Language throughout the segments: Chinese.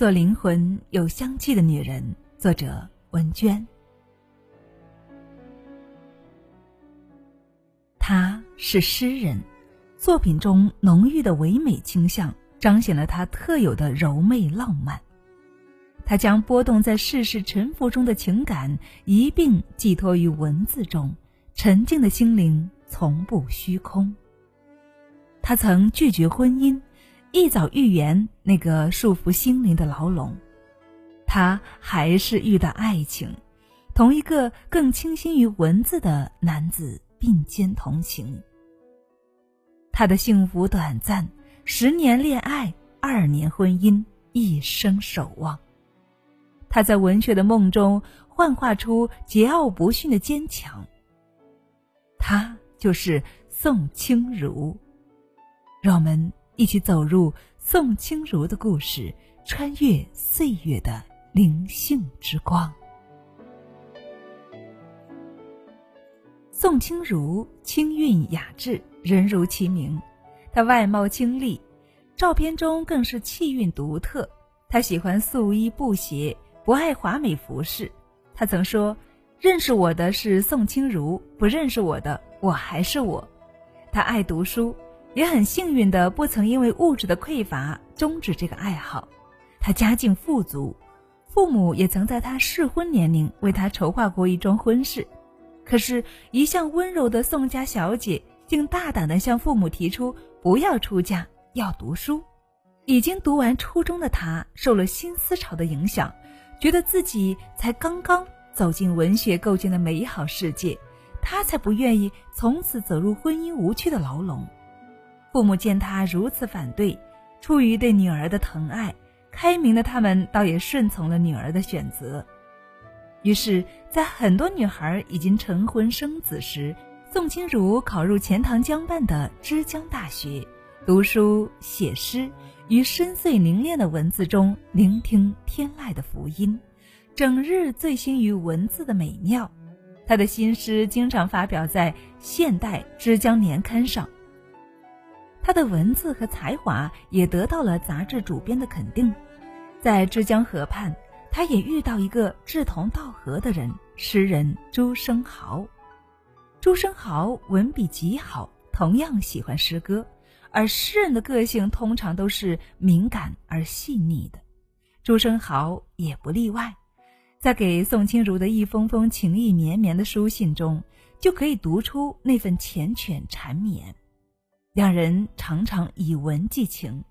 做灵魂有香气的女人，作者文娟。她是诗人，作品中浓郁的唯美倾向彰显了她特有的柔媚浪漫。她将波动在世事沉浮中的情感一并寄托于文字中，沉静的心灵从不虚空。她曾拒绝婚姻。一早预言那个束缚心灵的牢笼，他还是遇到爱情，同一个更倾心于文字的男子并肩同行。他的幸福短暂，十年恋爱，二年婚姻，一生守望。他在文学的梦中幻化出桀骜不驯的坚强。他就是宋清如，让我们。一起走入宋清如的故事，穿越岁月的灵性之光。宋清如清韵雅致，人如其名。她外貌清丽，照片中更是气韵独特。她喜欢素衣布鞋，不爱华美服饰。她曾说：“认识我的是宋清如，不认识我的，我还是我。”她爱读书。也很幸运的，不曾因为物质的匮乏终止这个爱好。他家境富足，父母也曾在他适婚年龄为他筹划过一桩婚事。可是，一向温柔的宋家小姐竟大胆的向父母提出不要出嫁，要读书。已经读完初中的他，受了新思潮的影响，觉得自己才刚刚走进文学构建的美好世界，他才不愿意从此走入婚姻无趣的牢笼。父母见他如此反对，出于对女儿的疼爱，开明的他们倒也顺从了女儿的选择。于是，在很多女孩已经成婚生子时，宋清如考入钱塘江畔的之江大学，读书写诗，于深邃凝练的文字中聆听天籁的福音，整日醉心于文字的美妙。他的新诗经常发表在《现代之江年刊》上。他的文字和才华也得到了杂志主编的肯定，在之江河畔，他也遇到一个志同道合的人——诗人朱生豪。朱生豪文笔极好，同样喜欢诗歌，而诗人的个性通常都是敏感而细腻的，朱生豪也不例外。在给宋清如的一封封情意绵绵的书信中，就可以读出那份缱绻缠绵。两人常常以文寄情，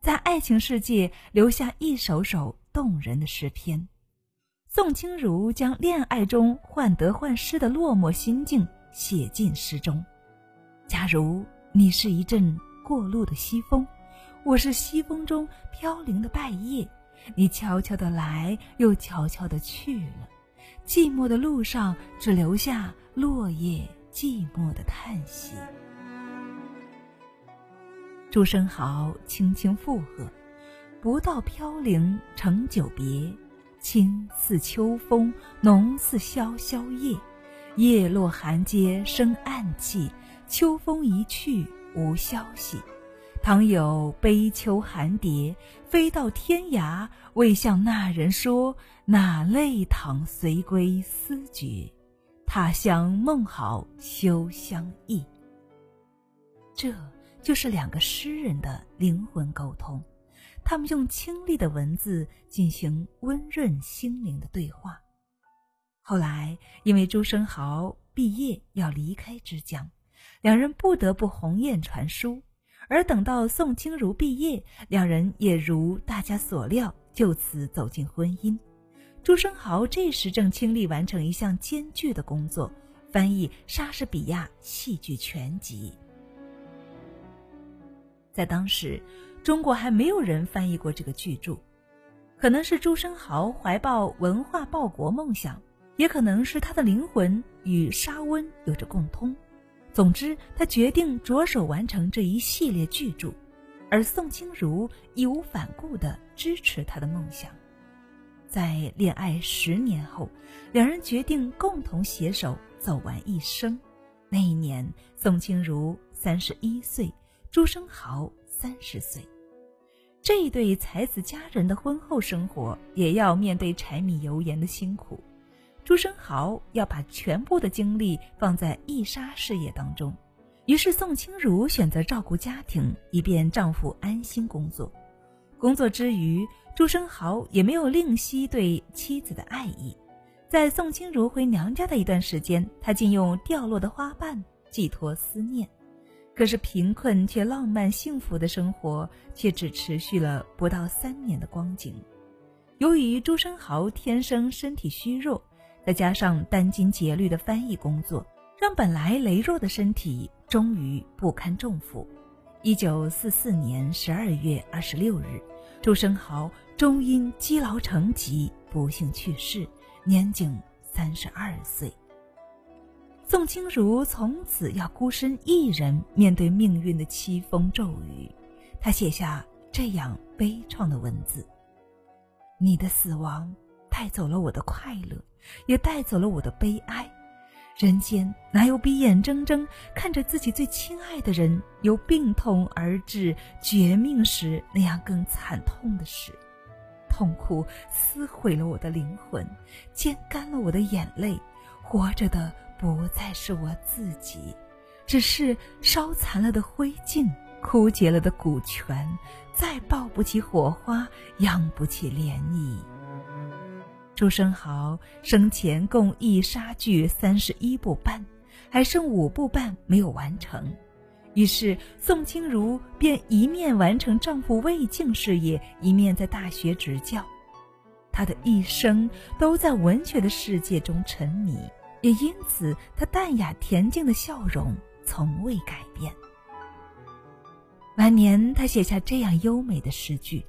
在爱情世界留下一首首动人的诗篇。宋清如将恋爱中患得患失的落寞心境写进诗中。假如你是一阵过路的西风，我是西风中飘零的败叶，你悄悄的来，又悄悄的去了，寂寞的路上只留下落叶寂寞的叹息。朱生豪轻轻附和：“不到飘零成久别，亲似秋风，浓似萧萧叶。叶落寒阶生暗气，秋风一去无消息。倘有悲秋寒蝶飞到天涯，未向那人说，那泪淌随归思绝。他乡梦好休相忆。”这。就是两个诗人的灵魂沟通，他们用清丽的文字进行温润心灵的对话。后来，因为朱生豪毕业要离开之江，两人不得不鸿雁传书。而等到宋清如毕业，两人也如大家所料，就此走进婚姻。朱生豪这时正倾力完成一项艰巨的工作——翻译莎士比亚戏剧全集。在当时，中国还没有人翻译过这个巨著，可能是朱生豪怀抱文化报国梦想，也可能是他的灵魂与沙温有着共通。总之，他决定着手完成这一系列巨著，而宋清如义无反顾地支持他的梦想。在恋爱十年后，两人决定共同携手走完一生。那一年，宋清如三十一岁。朱生豪三十岁，这一对才子佳人的婚后生活也要面对柴米油盐的辛苦。朱生豪要把全部的精力放在义沙事业当中，于是宋清如选择照顾家庭，以便丈夫安心工作。工作之余，朱生豪也没有吝惜对妻子的爱意。在宋清如回娘家的一段时间，他竟用掉落的花瓣寄托思念。可是贫困却浪漫幸福的生活却只持续了不到三年的光景。由于朱生豪天生身体虚弱，再加上殚精竭虑的翻译工作，让本来羸弱的身体终于不堪重负。一九四四年十二月二十六日，朱生豪终因积劳成疾不幸去世。年仅三十二岁，宋清如从此要孤身一人面对命运的凄风骤雨。他写下这样悲怆的文字：“你的死亡带走了我的快乐，也带走了我的悲哀。人间哪有比眼睁睁看着自己最亲爱的人由病痛而至绝命时那样更惨痛的事？”痛苦撕毁了我的灵魂，煎干了我的眼泪。活着的不再是我自己，只是烧残了的灰烬，枯竭了的古泉，再抱不起火花，扬不起涟漪。朱生豪生前共译莎剧三十一部半，还剩五部半没有完成。于是，宋清如便一面完成丈夫魏晋事业，一面在大学执教。她的一生都在文学的世界中沉迷，也因此，她淡雅恬静的笑容从未改变。晚年，她写下这样优美的诗句：“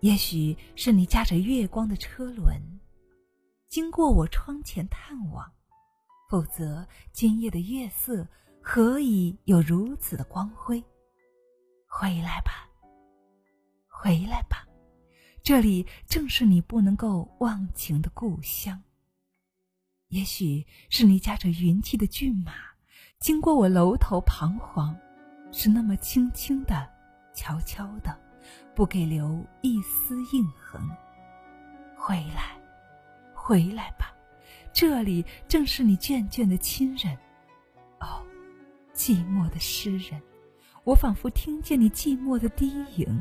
也许是你驾着月光的车轮，经过我窗前探望，否则今夜的月色。”何以有如此的光辉？回来吧，回来吧，这里正是你不能够忘情的故乡。也许是你驾着云气的骏马，经过我楼头彷徨，是那么轻轻的、悄悄的，不给留一丝印痕。回来，回来吧，这里正是你眷眷的亲人。哦。寂寞的诗人，我仿佛听见你寂寞的低吟，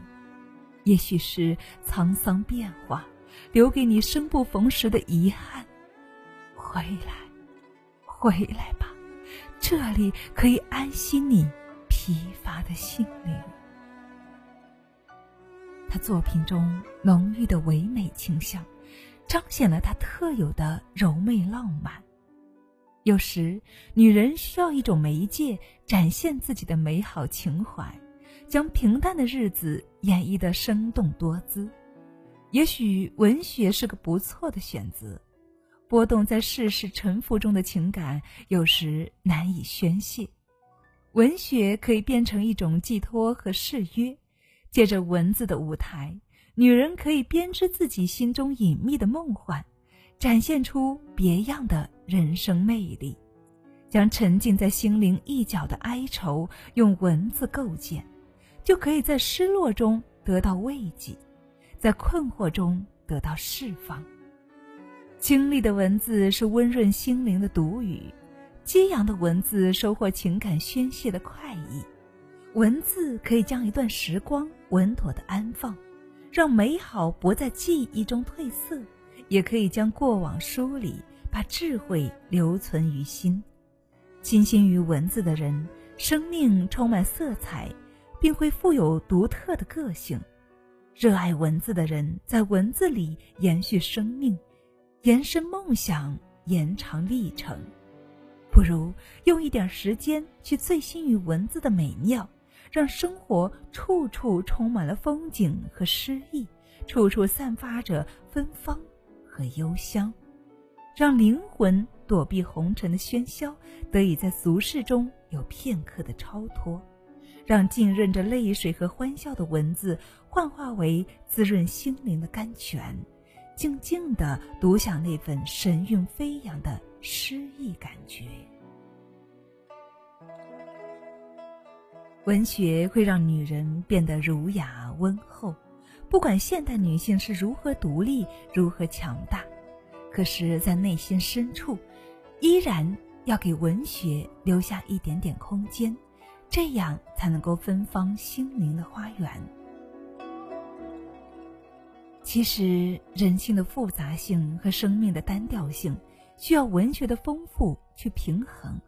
也许是沧桑变化，留给你生不逢时的遗憾。回来，回来吧，这里可以安息你疲乏的心灵。他作品中浓郁的唯美倾向，彰显了他特有的柔媚浪漫。有时，女人需要一种媒介展现自己的美好情怀，将平淡的日子演绎得生动多姿。也许文学是个不错的选择。波动在世事沉浮中的情感，有时难以宣泄，文学可以变成一种寄托和誓约。借着文字的舞台，女人可以编织自己心中隐秘的梦幻。展现出别样的人生魅力，将沉浸在心灵一角的哀愁用文字构建，就可以在失落中得到慰藉，在困惑中得到释放。清丽的文字是温润心灵的毒语，激扬的文字收获情感宣泄的快意。文字可以将一段时光稳妥的安放，让美好不在记忆中褪色。也可以将过往梳理，把智慧留存于心。倾心于文字的人，生命充满色彩，并会富有独特的个性。热爱文字的人，在文字里延续生命，延伸梦想，延长历程。不如用一点时间去醉心于文字的美妙，让生活处处充满了风景和诗意，处处散发着芬芳。和幽香，让灵魂躲避红尘的喧嚣，得以在俗世中有片刻的超脱；让浸润着泪水和欢笑的文字幻化为滋润心灵的甘泉，静静地独享那份神韵飞扬的诗意感觉。文学会让女人变得儒雅温厚，不管现代女性是如何独立、如何强大，可是，在内心深处，依然要给文学留下一点点空间，这样才能够芬芳心灵的花园。其实，人性的复杂性和生命的单调性，需要文学的丰富去平衡。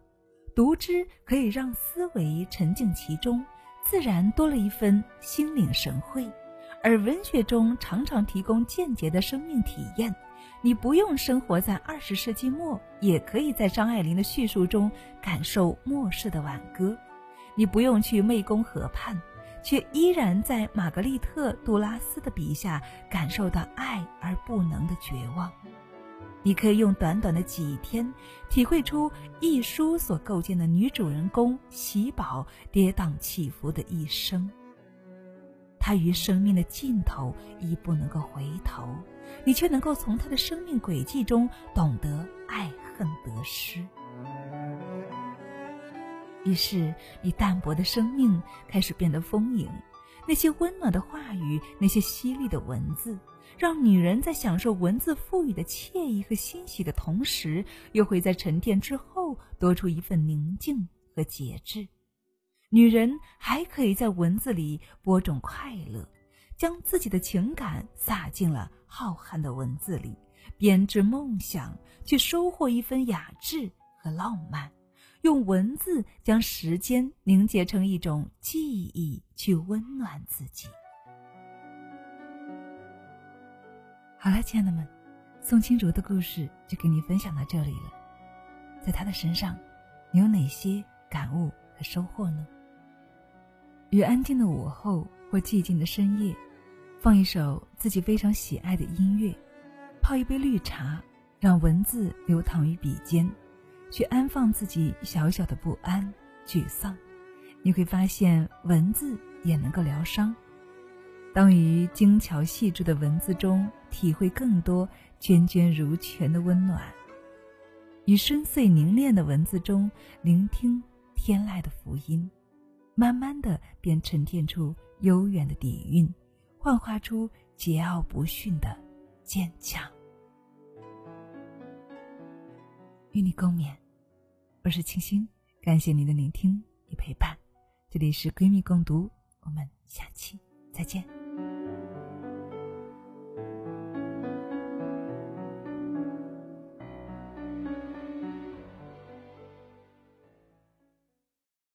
读之可以让思维沉浸其中，自然多了一份心领神会。而文学中常常提供间接的生命体验，你不用生活在二十世纪末，也可以在张爱玲的叙述中感受末世的挽歌；你不用去湄公河畔。却依然在玛格丽特·杜拉斯的笔下感受到爱而不能的绝望。你可以用短短的几天体会出一书所构建的女主人公喜宝跌宕起伏的一生。她于生命的尽头已不能够回头，你却能够从她的生命轨迹中懂得爱恨得失。于是，你淡薄的生命开始变得丰盈。那些温暖的话语，那些犀利的文字，让女人在享受文字赋予的惬意和欣喜的同时，又会在沉淀之后多出一份宁静和节制。女人还可以在文字里播种快乐，将自己的情感撒进了浩瀚的文字里，编织梦想，去收获一份雅致和浪漫。用文字将时间凝结成一种记忆，去温暖自己。好了，亲爱的们，宋清如的故事就给你分享到这里了。在他的身上，你有哪些感悟和收获呢？于安静的午后或寂静的深夜，放一首自己非常喜爱的音乐，泡一杯绿茶，让文字流淌于笔尖。去安放自己小小的不安、沮丧，你会发现文字也能够疗伤。当于精巧细致的文字中体会更多涓涓如泉的温暖，于深邃凝练的文字中聆听天籁的福音，慢慢的便沉淀出悠远的底蕴，幻化出桀骜不驯的坚强。与你共勉。我是清新，感谢您的聆听与陪伴。这里是闺蜜共读，我们下期再见。